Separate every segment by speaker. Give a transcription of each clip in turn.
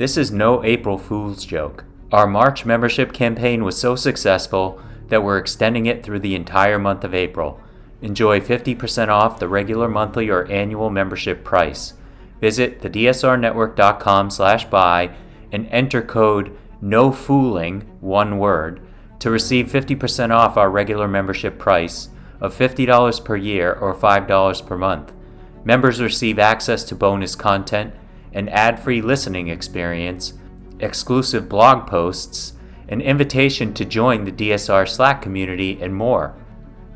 Speaker 1: This is no April Fool's joke. Our March membership campaign was so successful that we're extending it through the entire month of April. Enjoy 50% off the regular monthly or annual membership price. Visit thedsrnetwork.com slash buy and enter code NOFOOLING, one word, to receive 50% off our regular membership price of $50 per year or $5 per month. Members receive access to bonus content, an ad-free listening experience, exclusive blog posts, an invitation to join the DSR Slack community, and more.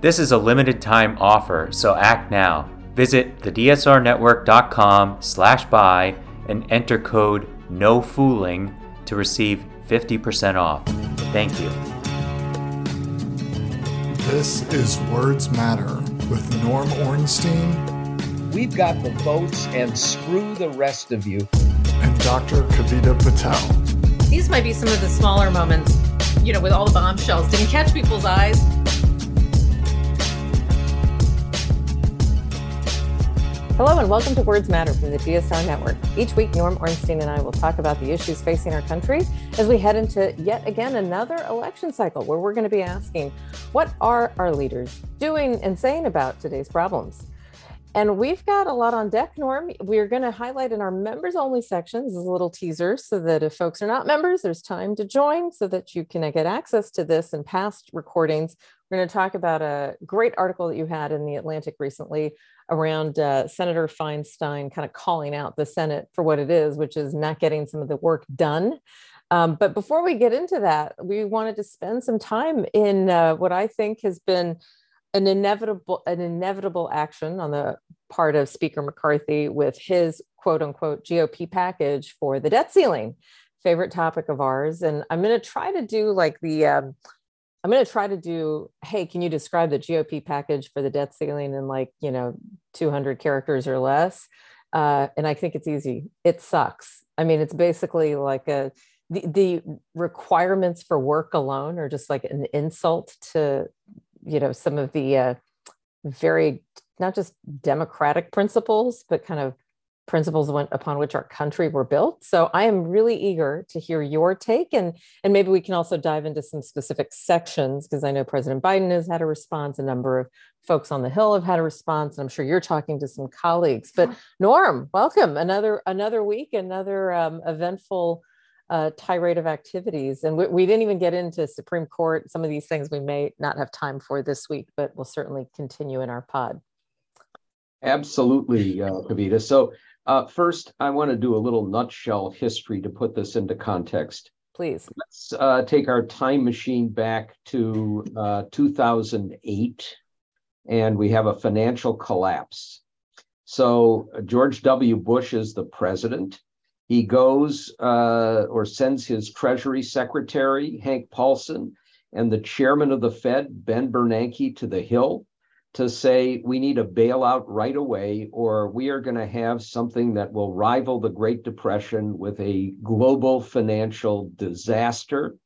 Speaker 1: This is a limited time offer, so act now. Visit thedsrnetwork.com slash buy and enter code NOFOOLING to receive 50% off. Thank you.
Speaker 2: This is Words Matter with Norm Ornstein
Speaker 3: We've got the votes and screw the rest of you.
Speaker 2: And Dr. Kavita Patel.
Speaker 4: These might be some of the smaller moments, you know, with all the bombshells. Didn't catch people's eyes. Hello and welcome to Words Matter from the DSR Network. Each week, Norm Ornstein and I will talk about the issues facing our country as we head into yet again another election cycle where we're going to be asking what are our leaders doing and saying about today's problems? And we've got a lot on deck, Norm. We're going to highlight in our members only sections as a little teaser so that if folks are not members, there's time to join so that you can get access to this and past recordings. We're going to talk about a great article that you had in the Atlantic recently around uh, Senator Feinstein kind of calling out the Senate for what it is, which is not getting some of the work done. Um, but before we get into that, we wanted to spend some time in uh, what I think has been an inevitable an inevitable action on the part of Speaker McCarthy with his quote unquote GOP package for the debt ceiling, favorite topic of ours. And I'm going to try to do like the um, I'm going to try to do, hey, can you describe the GOP package for the debt ceiling in like, you know, 200 characters or less? Uh, and I think it's easy. It sucks. I mean, it's basically like a, the, the requirements for work alone are just like an insult to you know some of the uh, very not just democratic principles but kind of principles upon which our country were built. So i am really eager to hear your take and and maybe we can also dive into some specific sections because i know president biden has had a response a number of folks on the hill have had a response and i'm sure you're talking to some colleagues. But norm welcome. Another another week another um, eventful uh, tirade of activities. And we, we, didn't even get into Supreme Court. Some of these things we may not have time for this week, but we'll certainly continue in our pod.
Speaker 3: Absolutely, uh, Kavita. So, uh, first, I want to do a little nutshell history to put this into context.
Speaker 4: Please.
Speaker 3: Let's uh, take our time machine back to uh, 2008, and we have a financial collapse. So, George W. Bush is the president he goes uh, or sends his Treasury Secretary, Hank Paulson, and the chairman of the Fed, Ben Bernanke, to the Hill to say we need a bailout right away, or we are going to have something that will rival the Great Depression with a global financial disaster.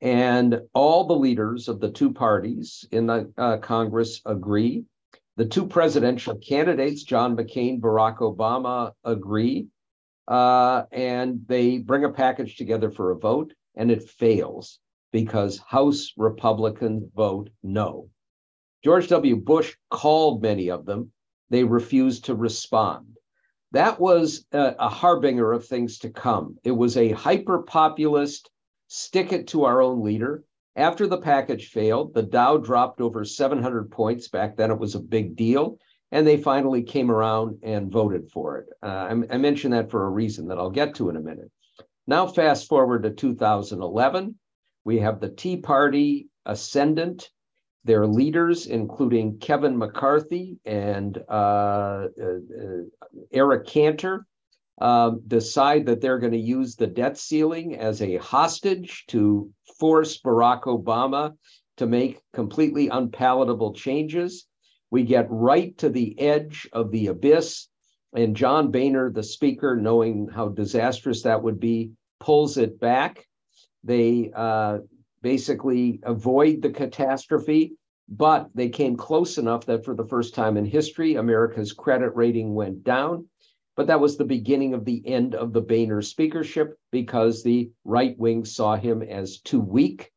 Speaker 3: And all the leaders of the two parties in the uh, Congress agree. The two presidential candidates, John McCain, Barack Obama, agree uh, and they bring a package together for a vote, and it fails because House Republicans vote no. George W. Bush called many of them. They refused to respond. That was a, a harbinger of things to come. It was a hyper populist, stick it to our own leader. After the package failed, the Dow dropped over 700 points. Back then, it was a big deal and they finally came around and voted for it. Uh, I, I mention that for a reason that I'll get to in a minute. Now, fast forward to 2011, we have the Tea Party ascendant. Their leaders, including Kevin McCarthy and uh, uh Eric Cantor, um, decide that they're going to use the debt ceiling as a hostage to force Barack Obama to make completely unpalatable changes. We get right to the edge of the abyss. And John Boehner, the speaker, knowing how disastrous that would be, pulls it back. They uh, basically avoid the catastrophe, but they came close enough that for the first time in history, America's credit rating went down. but that was the beginning of the end of the Boehner speakership because the right wing saw him as too weak.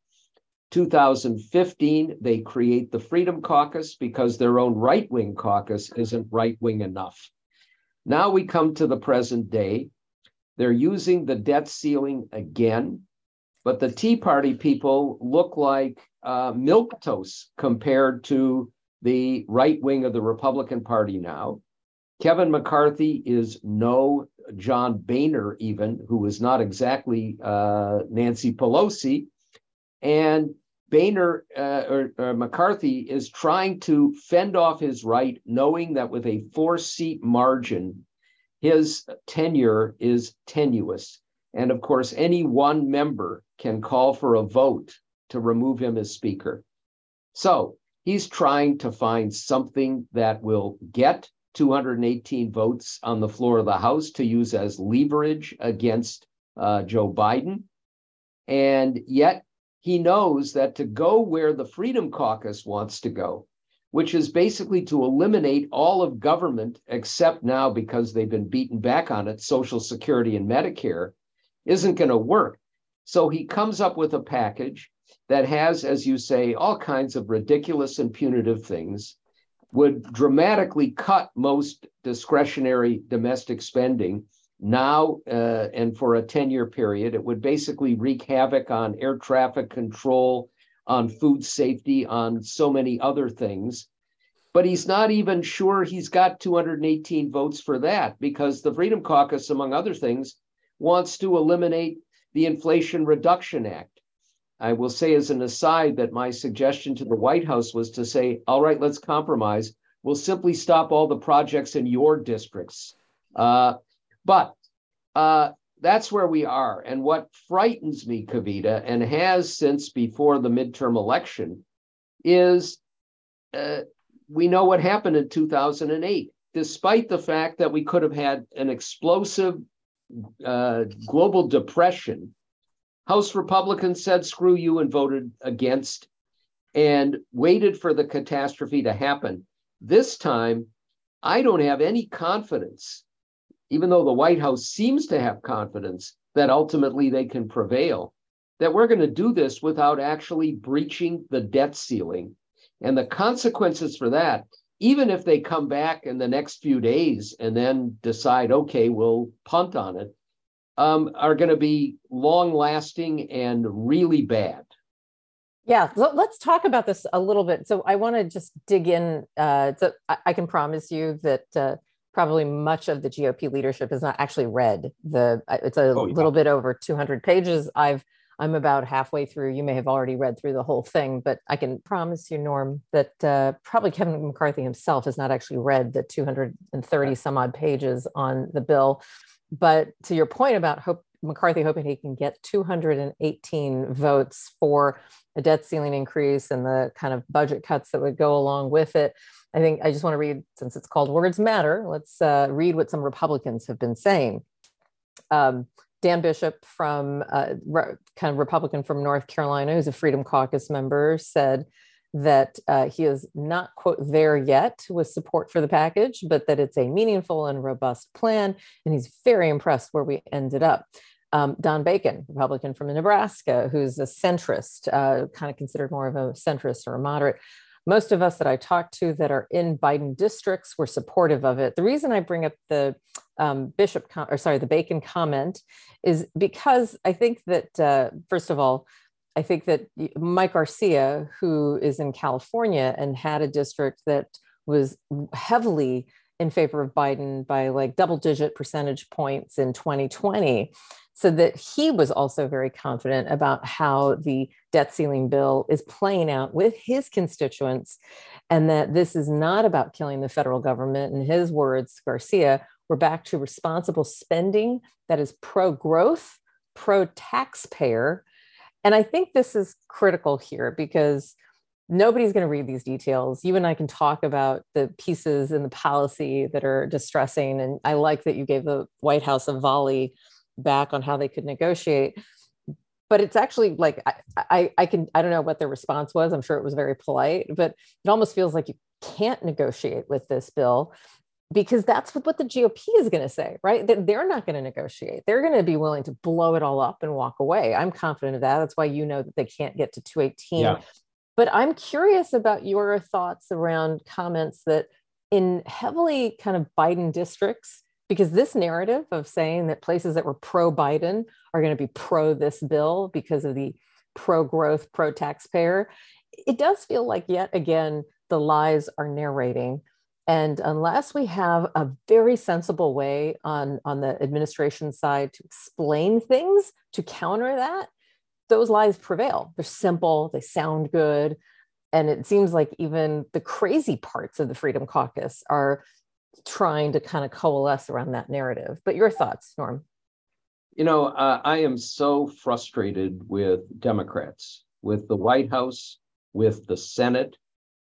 Speaker 3: 2015, they create the Freedom Caucus because their own right wing caucus isn't right wing enough. Now we come to the present day. They're using the debt ceiling again, but the Tea Party people look like uh, milquetoast compared to the right wing of the Republican Party now. Kevin McCarthy is no John Boehner, even, who is not exactly uh, Nancy Pelosi. And Boehner uh, or, or, McCarthy is trying to fend off his right, knowing that with a four seat margin, his tenure is tenuous. And of course, any one member can call for a vote to remove him as Speaker. So he's trying to find something that will get 218 votes on the floor of the House to use as leverage against uh, Joe Biden. And yet he knows that to go where the Freedom Caucus wants to go, which is basically to eliminate all of government except now because they've been beaten back on it, Social Security and Medicare, isn't going to work. So he comes up with a package that has, as you say, all kinds of ridiculous and punitive things would dramatically cut most discretionary domestic spending now uh, and for a 10 year period. It would basically wreak havoc on air traffic control, on food safety, on so many other things. But he's not even sure he's got 218 votes for that because the Freedom Caucus, among other things, wants to eliminate the Inflation Reduction Act. I will say as an aside that my suggestion to the White House was to say, all right, let's compromise. We'll simply stop all the projects in your districts. Uh, but uh, that's where we are. And what frightens me, Kavita, and has since before the midterm election, is uh, we know what happened in 2008. Despite the fact that we could have had an explosive uh, global depression House Republicans said screw you and voted against and waited for the catastrophe to happen. This time, I don't have any confidence, even though the White House seems to have confidence that ultimately they can prevail, that we're going to do this without actually breaching the debt ceiling. And the consequences for that, even if they come back in the next few days and then decide, okay, we'll punt on it, um, are going to be long lasting and really bad.
Speaker 4: Yeah, let's talk about this a little bit. So I want to just dig in. Uh, so I can promise you that uh, probably much of the GOP leadership has not actually read the. It's a oh, yeah. little bit over 200 pages. I've I'm about halfway through. You may have already read through the whole thing, but I can promise you, Norm, that uh, probably Kevin McCarthy himself has not actually read the 230 some odd pages on the bill. But to your point about hope, McCarthy hoping he can get 218 votes for a debt ceiling increase and the kind of budget cuts that would go along with it. I think I just want to read, since it's called Words Matter, let's uh, read what some Republicans have been saying. Um, Dan Bishop from uh, re- kind of Republican from North Carolina, who's a Freedom Caucus member, said that uh, he is not, quote, there yet with support for the package, but that it's a meaningful and robust plan. And he's very impressed where we ended up. Um, Don Bacon, Republican from Nebraska, who's a centrist, uh, kind of considered more of a centrist or a moderate. Most of us that I talked to that are in Biden districts were supportive of it. The reason I bring up the um, Bishop, com- or sorry, the Bacon comment is because I think that, uh, first of all, I think that Mike Garcia, who is in California and had a district that was heavily in favor of Biden by like double digit percentage points in 2020, so that he was also very confident about how the debt ceiling bill is playing out with his constituents, and that this is not about killing the federal government. In his words, Garcia, we're back to responsible spending that is pro growth, pro taxpayer, and I think this is critical here because nobody's going to read these details. You and I can talk about the pieces in the policy that are distressing. And I like that you gave the White House a volley back on how they could negotiate. But it's actually like I, I, I can I don't know what their response was. I'm sure it was very polite, but it almost feels like you can't negotiate with this bill because that's what, the GOP is going to say, right? That they're not going to negotiate. They're going to be willing to blow it all up and walk away. I'm confident of that. That's why you know that they can't get to 218. Yeah. But I'm curious about your thoughts around comments that in heavily kind of Biden districts, because this narrative of saying that places that were pro Biden are going to be pro this bill because of the pro growth, pro taxpayer, it does feel like yet again the lies are narrating. And unless we have a very sensible way on, on the administration side to explain things to counter that, those lies prevail. They're simple, they sound good. And it seems like even the crazy parts of the Freedom Caucus are trying to kind of coalesce around that narrative. But your thoughts, Norm?
Speaker 3: You know, uh, I am so frustrated with Democrats, with the White House, with the Senate.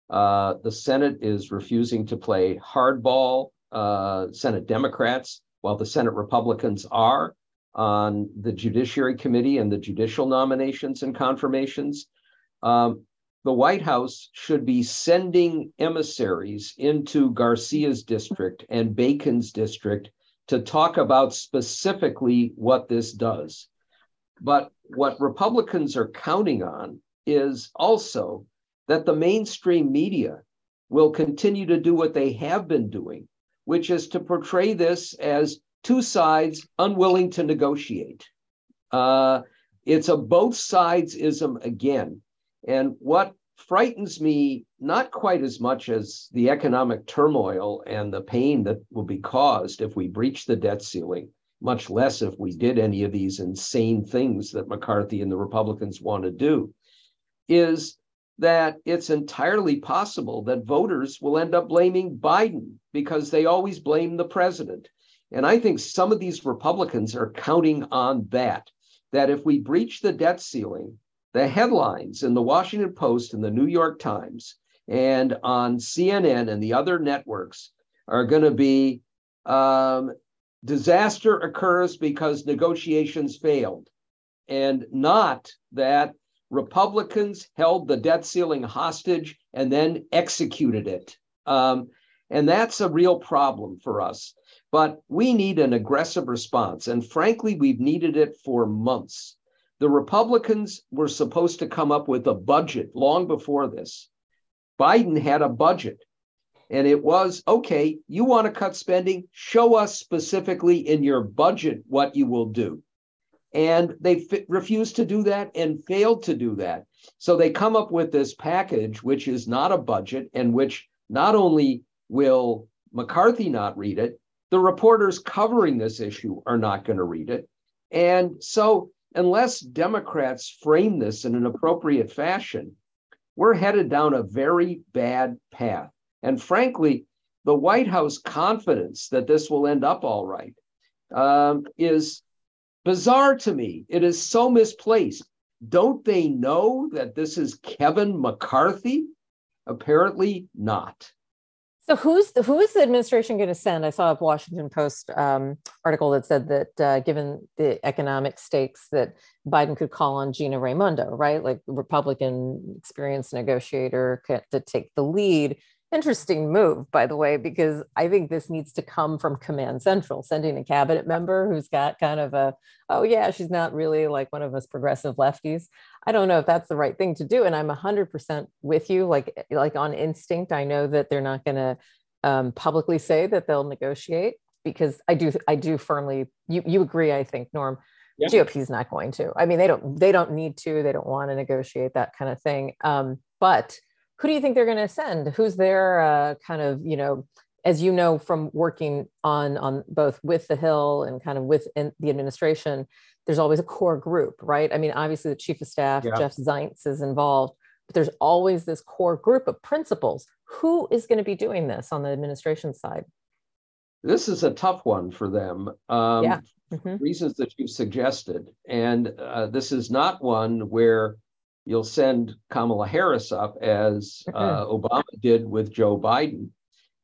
Speaker 3: Uh, the Senate is refusing to play hardball, uh, Senate Democrats, while the Senate Republicans are on the Judiciary Committee and the judicial nominations and confirmations. Um, the White House should be sending emissaries into Garcia's district and Bacon's district to talk about specifically what this does. But what Republicans are counting on is also that the mainstream media will continue to do what they have been doing, which is to portray this as two sides unwilling to negotiate. Uh, it's a both sides ism again. And what frightens me, not quite as much as the economic turmoil and the pain that will be caused if we breach the debt ceiling, much less if we did any of these insane things that McCarthy and the Republicans want to do, is that it's entirely possible that voters will end up blaming Biden because they always blame the president. And I think some of these Republicans are counting on that, that if we breach the debt ceiling, the headlines in the Washington Post and the New York Times and on CNN and the other networks are going to be um, disaster occurs because negotiations failed, and not that Republicans held the debt ceiling hostage and then executed it. Um, and that's a real problem for us. But we need an aggressive response. And frankly, we've needed it for months. The Republicans were supposed to come up with a budget long before this. Biden had a budget, and it was okay, you want to cut spending? Show us specifically in your budget what you will do. And they f- refused to do that and failed to do that. So they come up with this package, which is not a budget, and which not only will McCarthy not read it, the reporters covering this issue are not going to read it. And so, unless Democrats frame this in an appropriate fashion, we're headed down a very bad path. And frankly, the White House confidence that this will end up all right um, is bizarre to me. It is so misplaced. Don't they know that this is Kevin McCarthy? Apparently not.
Speaker 4: So who's the, who is the administration going to send? I saw a Washington Post um, article that said that uh, given the economic stakes, that Biden could call on Gina Raimondo, right, like Republican experienced negotiator, to take the lead interesting move, by the way, because I think this needs to come from Command Central, sending a cabinet member who's got kind of a, oh, yeah, she's not really like one of us progressive lefties. I don't know if that's the right thing to do. And I'm 100% with you. Like, like on instinct, I know that they're not going to um, publicly say that they'll negotiate because I do, I do firmly, you, you agree, I think, Norm. Yeah. GOP is not going to. I mean, they don't. They don't need to. They don't want to negotiate that kind of thing. Um, but who do you think they're going to send? Who's their uh, kind of, you know, as you know from working on on both with the Hill and kind of with the administration, there's always a core group, right? I mean, obviously the chief of staff, yeah. Jeff Zients, is involved, but there's always this core group of principals. Who is going to be doing this on the administration side?
Speaker 3: This is a tough one for them. Um, yeah. Mm-hmm. Reasons that you suggested, and uh, this is not one where you'll send Kamala Harris up as uh, Obama did with Joe Biden.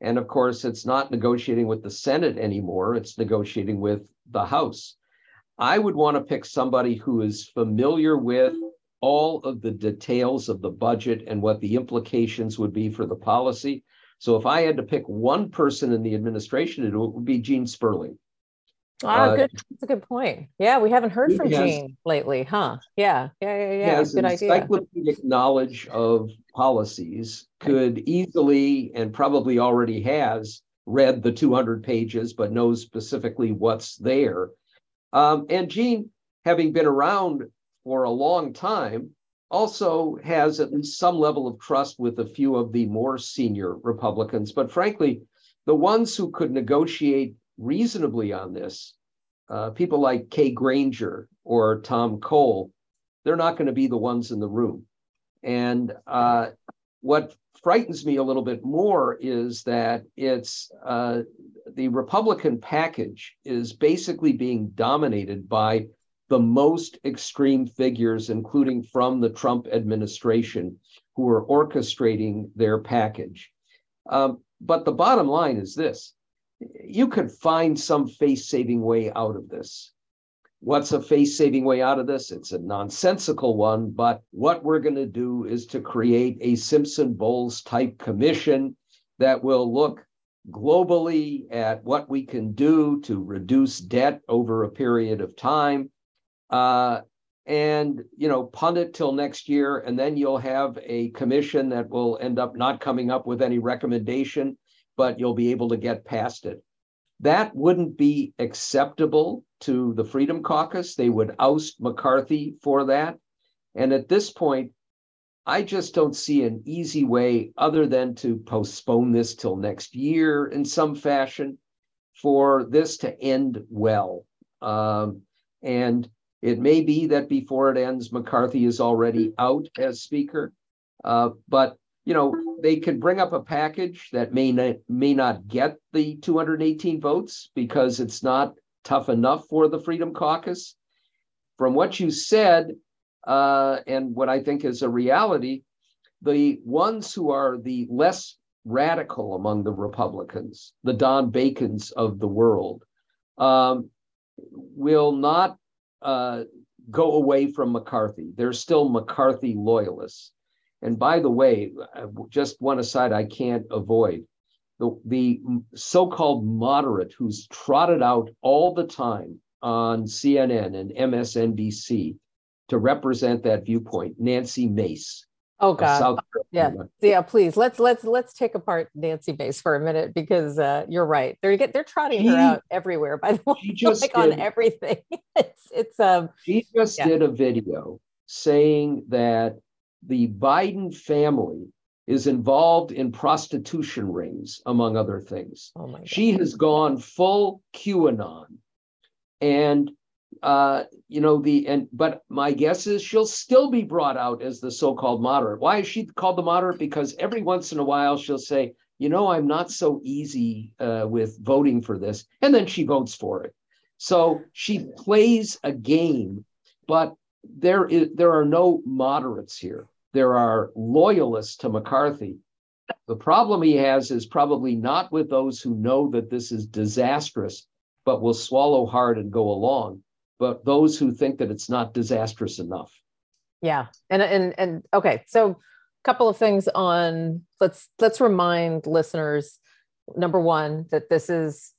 Speaker 3: And of course, it's not negotiating with the Senate anymore, it's negotiating with the House. I would want to pick somebody who is familiar with all of the details of the budget and what the implications would be for the policy. So if I had to pick one person in the administration to do it, would be Gene Sperling.
Speaker 4: Ah, uh, good. That's a good point. Yeah, we haven't heard from has, Gene lately, huh? Yeah, yeah, yeah, yeah.
Speaker 3: Has
Speaker 4: good
Speaker 3: encyclopedic idea. knowledge of policies, could easily and probably already has read the 200 pages, but knows specifically what's there. Um, and Gene, having been around for a long time, also has at least some level of trust with a few of the more senior Republicans. But frankly, the ones who could negotiate reasonably on this, uh, people like Kay Granger or Tom Cole, they're not going to be the ones in the room. And uh, what frightens me a little bit more is that it's uh, the Republican package is basically being dominated by the most extreme figures, including from the Trump administration, who are orchestrating their package. Um, but the bottom line is this you could find some face saving way out of this. What's a face saving way out of this? It's a nonsensical one, but what we're going to do is to create a Simpson Bowles type commission that will look globally at what we can do to reduce debt over a period of time uh, and you know punt it till next year and then you'll have a commission that will end up not coming up with any recommendation but you'll be able to get past it. That wouldn't be acceptable to the freedom caucus. They would oust mccarthy for that. And at this point i just don't see an easy way other than to postpone this till next year in some fashion for this to end well. Um, and it may be that before it ends, McCarthy is already out as speaker, uh, but you know they could bring up a package that may not may not get the 218 votes because it's not tough enough for the Freedom Caucus. From what you said, uh, and what I think is a reality, the ones who are the less radical among the Republicans, the Don Bacons of the world, um, will not uh, go away from McCarthy. They're still McCarthy loyalists. And by the way, just one aside I can't avoid the, the so called moderate who's trotted out all the time on CNN and MSNBC to represent that viewpoint, Nancy Mace.
Speaker 4: Oh God. Yeah. Yeah. Please let's let's let's take apart Nancy Mace for a minute because uh, you're right. They're get they're trotting she, her out everywhere. By the way, she just like did, on everything. it's it's um.
Speaker 3: She just yeah. did a video saying that the Biden family is involved in prostitution rings, among other things. Oh my God. She has gone full QAnon, and uh, you know, the and but my guess is she'll still be brought out as the so-called moderate. Why is she called the moderate? Because every once in a while she'll say, you know, I'm not so easy uh, with voting for this, and then she votes for it. So she plays a game, but there is there are no moderates here. There are loyalists to McCarthy. The problem he has is probably not with those who know that this is disastrous, but will swallow hard and go along but those who think that it's not disastrous enough.
Speaker 4: Yeah. And and and okay, so a couple of things on let's let's remind listeners number 1 that this is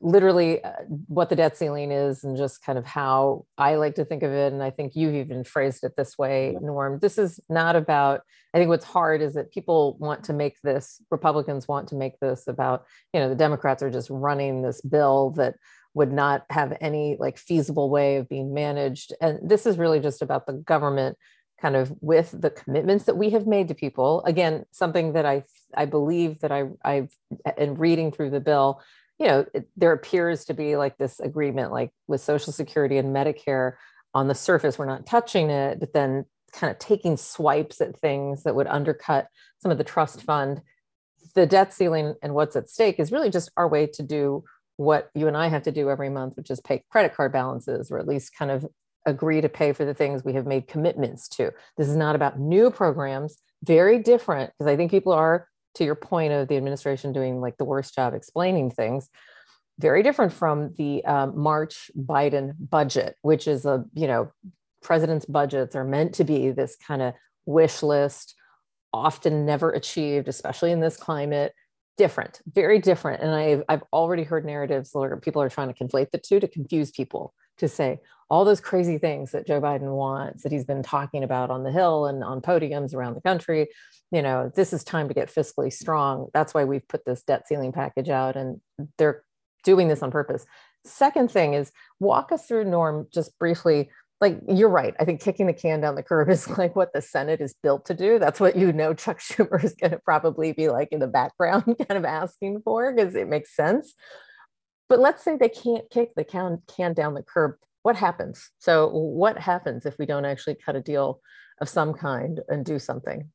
Speaker 4: literally uh, what the debt ceiling is and just kind of how I like to think of it and I think you've even phrased it this way Norm. This is not about I think what's hard is that people want to make this Republicans want to make this about, you know, the Democrats are just running this bill that would not have any like feasible way of being managed. And this is really just about the government kind of with the commitments that we have made to people. Again, something that I I believe that I I've in reading through the bill, you know, it, there appears to be like this agreement, like with Social Security and Medicare. On the surface, we're not touching it, but then kind of taking swipes at things that would undercut some of the trust fund. The debt ceiling and what's at stake is really just our way to do what you and I have to do every month, which is pay credit card balances or at least kind of agree to pay for the things we have made commitments to. This is not about new programs, very different, because I think people are, to your point of the administration doing like the worst job explaining things, very different from the um, March Biden budget, which is a, you know, president's budgets are meant to be this kind of wish list, often never achieved, especially in this climate different, very different. And I've, I've already heard narratives where people are trying to conflate the two to confuse people to say all those crazy things that Joe Biden wants that he's been talking about on the Hill and on podiums around the country. You know, this is time to get fiscally strong. That's why we've put this debt ceiling package out, and they're doing this on purpose. Second thing is walk us through, Norm, just briefly. Like you're right. I think kicking the can down the curb is like what the Senate is built to do. That's what you know Chuck Schumer is going to probably be like in the background, kind of asking for because it makes sense. But let's say they can't kick the can, can down the curb. What happens? So, what happens if we don't actually cut a deal of some kind and do something?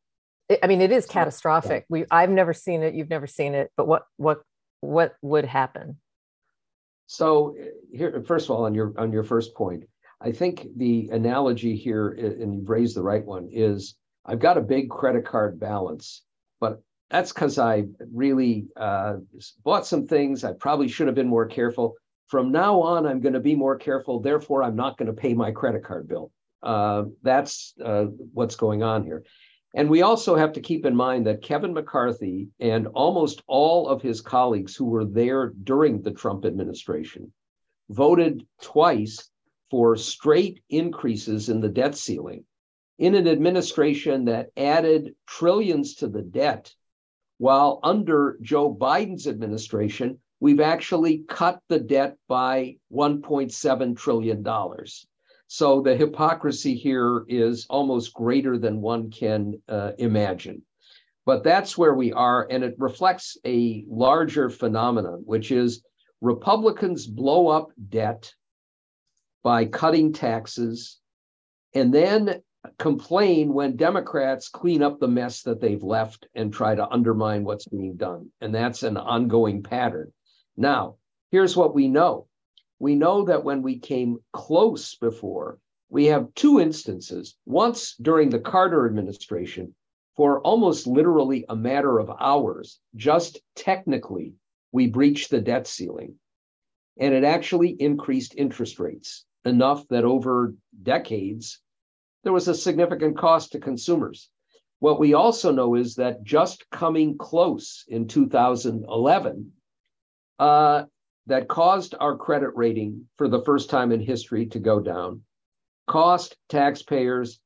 Speaker 4: I mean, it is catastrophic. We I've never seen it. You've never seen it. But what what what would happen?
Speaker 3: So eh, here, first of all, on your on your first point, I think the analogy here, eh, and you've raised the right one, is I've got a big credit card balance, but that's because I really uh, bought some things. I probably should have been more careful. From now on, I'm going to be more careful. Therefore, I'm not going to pay my credit card bill. Uh, that's uh, what's going on here. And we also have to keep in mind that Kevin McCarthy and almost all of his colleagues who were there during the Trump administration voted twice for straight increases in the debt ceiling in an administration that added trillions to the debt, while under Joe Biden's administration, we've actually cut the debt by $1.7 trillion. So the hypocrisy here is almost greater than one can uh, imagine. But that's where we are, and it reflects a larger phenomenon, which is Republicans blow up debt by cutting taxes and then complain when Democrats clean up the mess that they've left and try to undermine what's being done. And that's an ongoing pattern. Now, here's what we know we know that when we came close before, we have two instances. Once during the Carter administration, for almost literally a matter of hours, just technically, we breached the debt ceiling. And it actually increased interest rates enough that over decades, there was a significant cost to consumers. What we also know is that just coming close in 2011, uh, that caused our credit rating for the first time in history to go down, cost taxpayers,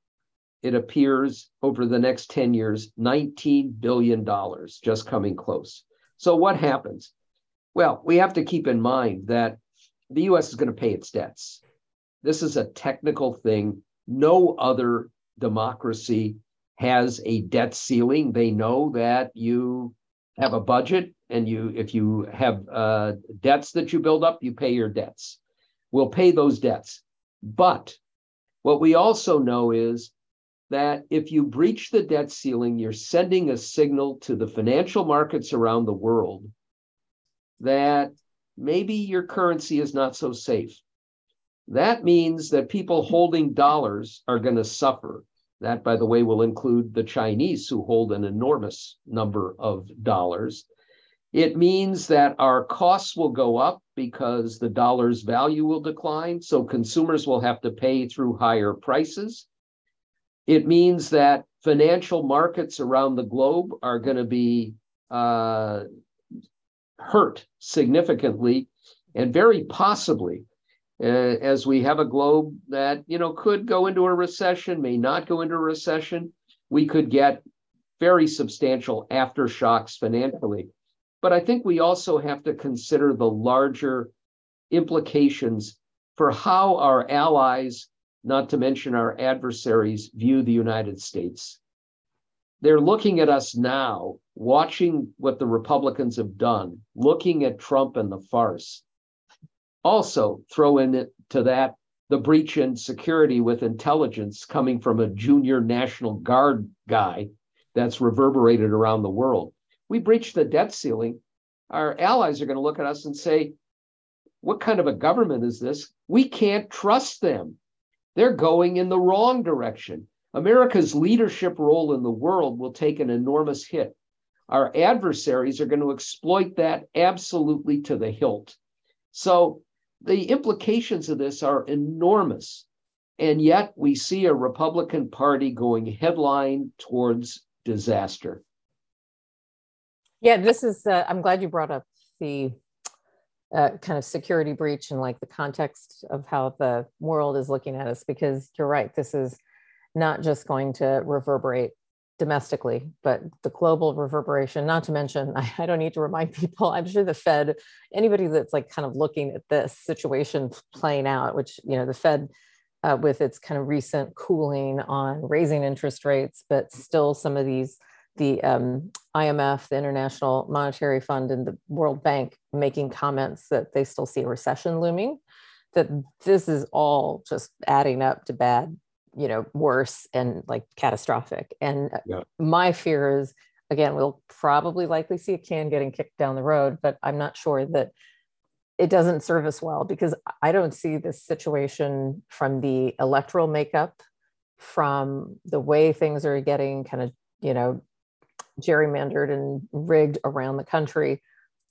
Speaker 3: it appears over the next 10 years, $19 billion just coming close. So, what happens? Well, we have to keep in mind that the US is going to pay its debts. This is a technical thing. No other democracy has a debt ceiling. They know that you have a budget and you if you have uh, debts that you build up you pay your debts. We'll pay those debts. But what we also know is that if you breach the debt ceiling you're sending a signal to the financial markets around the world that maybe your currency is not so safe that means that people holding dollars are going to suffer that by the way will include the chinese who hold an enormous number of dollars it means that our costs will go up because the dollar's value will decline. So consumers will have to pay through higher prices. It means that financial markets around the globe are going to be uh, hurt significantly and very possibly uh, as we have a globe that you know could go into a recession may not go into a recession we could get very substantial aftershocks financially but I think we also have to consider the larger implications for how our allies, not to mention our adversaries, view the United States. They're looking at us now, watching what the Republicans have done, looking at Trump and the farce. Also, throw into that the breach in security with intelligence coming from a junior National Guard guy that's reverberated around the world we breach the debt ceiling, our allies are going to look at us and say, what kind of a government is this? We can't trust them. They're going in the wrong direction. America's leadership role in the world will take an enormous hit. Our adversaries are going to exploit that absolutely to the hilt. So the implications of this are enormous. And yet we see a Republican Party going headline towards disaster.
Speaker 4: Yeah, this is. Uh, I'm glad you brought up the uh, kind of security breach and like the context of how the world is looking at us, because you're right. This is not just going to reverberate domestically, but the global reverberation, not to mention, I, I, don't need to remind people, I'm sure the Fed, anybody that's like kind of looking at this situation playing out, which, you know, the Fed uh, with its kind of recent cooling on raising interest rates, but still some of these, the um, IMF, the International Monetary Fund, and the World Bank making comments that they still see a recession looming, that this is all just adding up to bad, you know, worse and like catastrophic. And uh, yeah. my fear is, again, we'll probably likely see a can getting kicked down the road, but I'm not sure that it doesn't serve us well because I don't see this situation from the electoral makeup, from the way things are getting kind of, you know, gerrymandered and rigged around the country.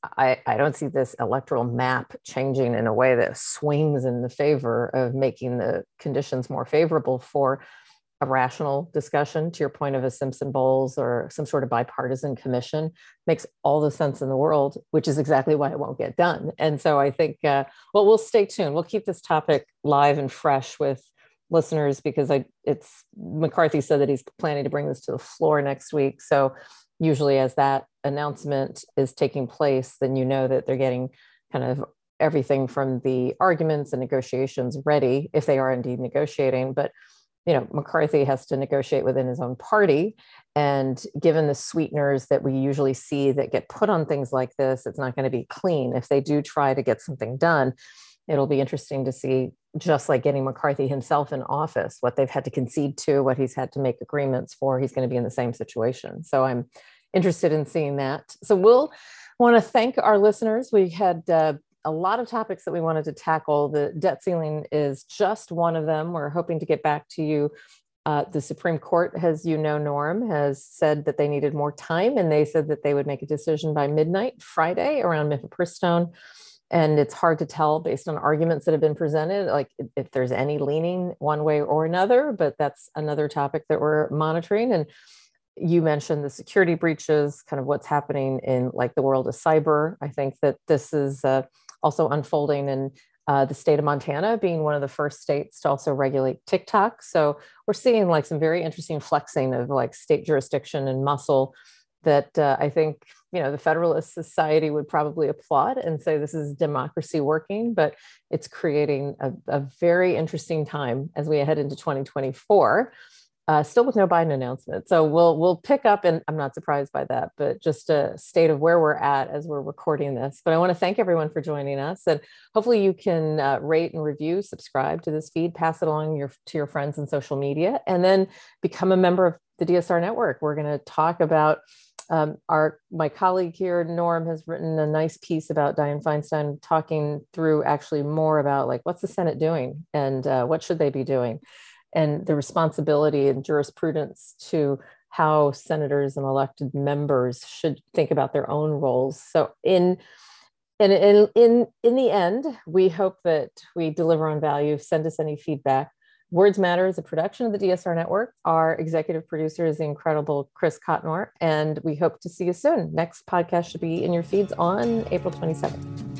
Speaker 4: I, I don't see this electoral map changing in a way that swings in the favor of making the conditions more favorable for a rational discussion to your point of a Simpson Bowles or some sort of bipartisan commission makes all the sense in the world, which is exactly why it won't get done. And so I think, uh, well, we'll stay tuned. We'll keep this topic live and fresh with listeners because I, it's McCarthy said that he's planning to bring this to the floor next week. So usually as that announcement is taking place, then you know that they're getting kind of everything from the arguments and negotiations ready if they are indeed negotiating. But you know, McCarthy has to negotiate within his own party. And given the sweeteners that we usually see that get put on things like this, it's not going to be clean. If they do try to get something done, it'll be interesting to see, just like getting McCarthy himself in office, what they've had to concede to, what he's had to make agreements for. He's going to be in the same situation. So I'm interested in seeing that. So we'll want to thank our listeners. We had uh, a lot of topics that we wanted to tackle. The debt ceiling is just one of them. We're hoping to get back to you. Uh, the Supreme Court, as you know, Norm, has said that they needed more time and they said that they would make a decision by midnight Friday around mifepristone. And it's hard to tell based on arguments that have been presented, like if there's any leaning one way or another, but that's another topic that we're monitoring. And you mentioned the security breaches, kind of what's happening in like the world of cyber. I think that this is uh, also unfolding in uh, the state of Montana being one of the first states to also regulate TikTok. So we're seeing like some very interesting flexing of like state jurisdiction and muscle that uh, I think you know the Federalist Society would probably applaud and say this is democracy working, but it's creating a, a very interesting time as we head into 2024 uh, still with no Biden announcement. So we'll we'll pick up, and I'm not surprised by that, but just a state of where we're at as we're recording this. But I want to thank everyone for joining us, and hopefully you can uh, rate and review, subscribe to this feed, pass it along your to your friends in social media, and then become a member of the DSR network. We're going to talk about. Um, our my colleague here Norm has written a nice piece about Dianne Feinstein, talking through actually more about like what's the Senate doing and uh, what should they be doing and the responsibility and jurisprudence to how senators and elected members should think about their own roles. So in and in, in in the end, we hope that we deliver on value. Send us any feedback. Words Matter is a production of the DSR Network. Our executive producer is the incredible Chris Cotnor, and we hope to see you soon. Next podcast should be in your feeds on April 27th.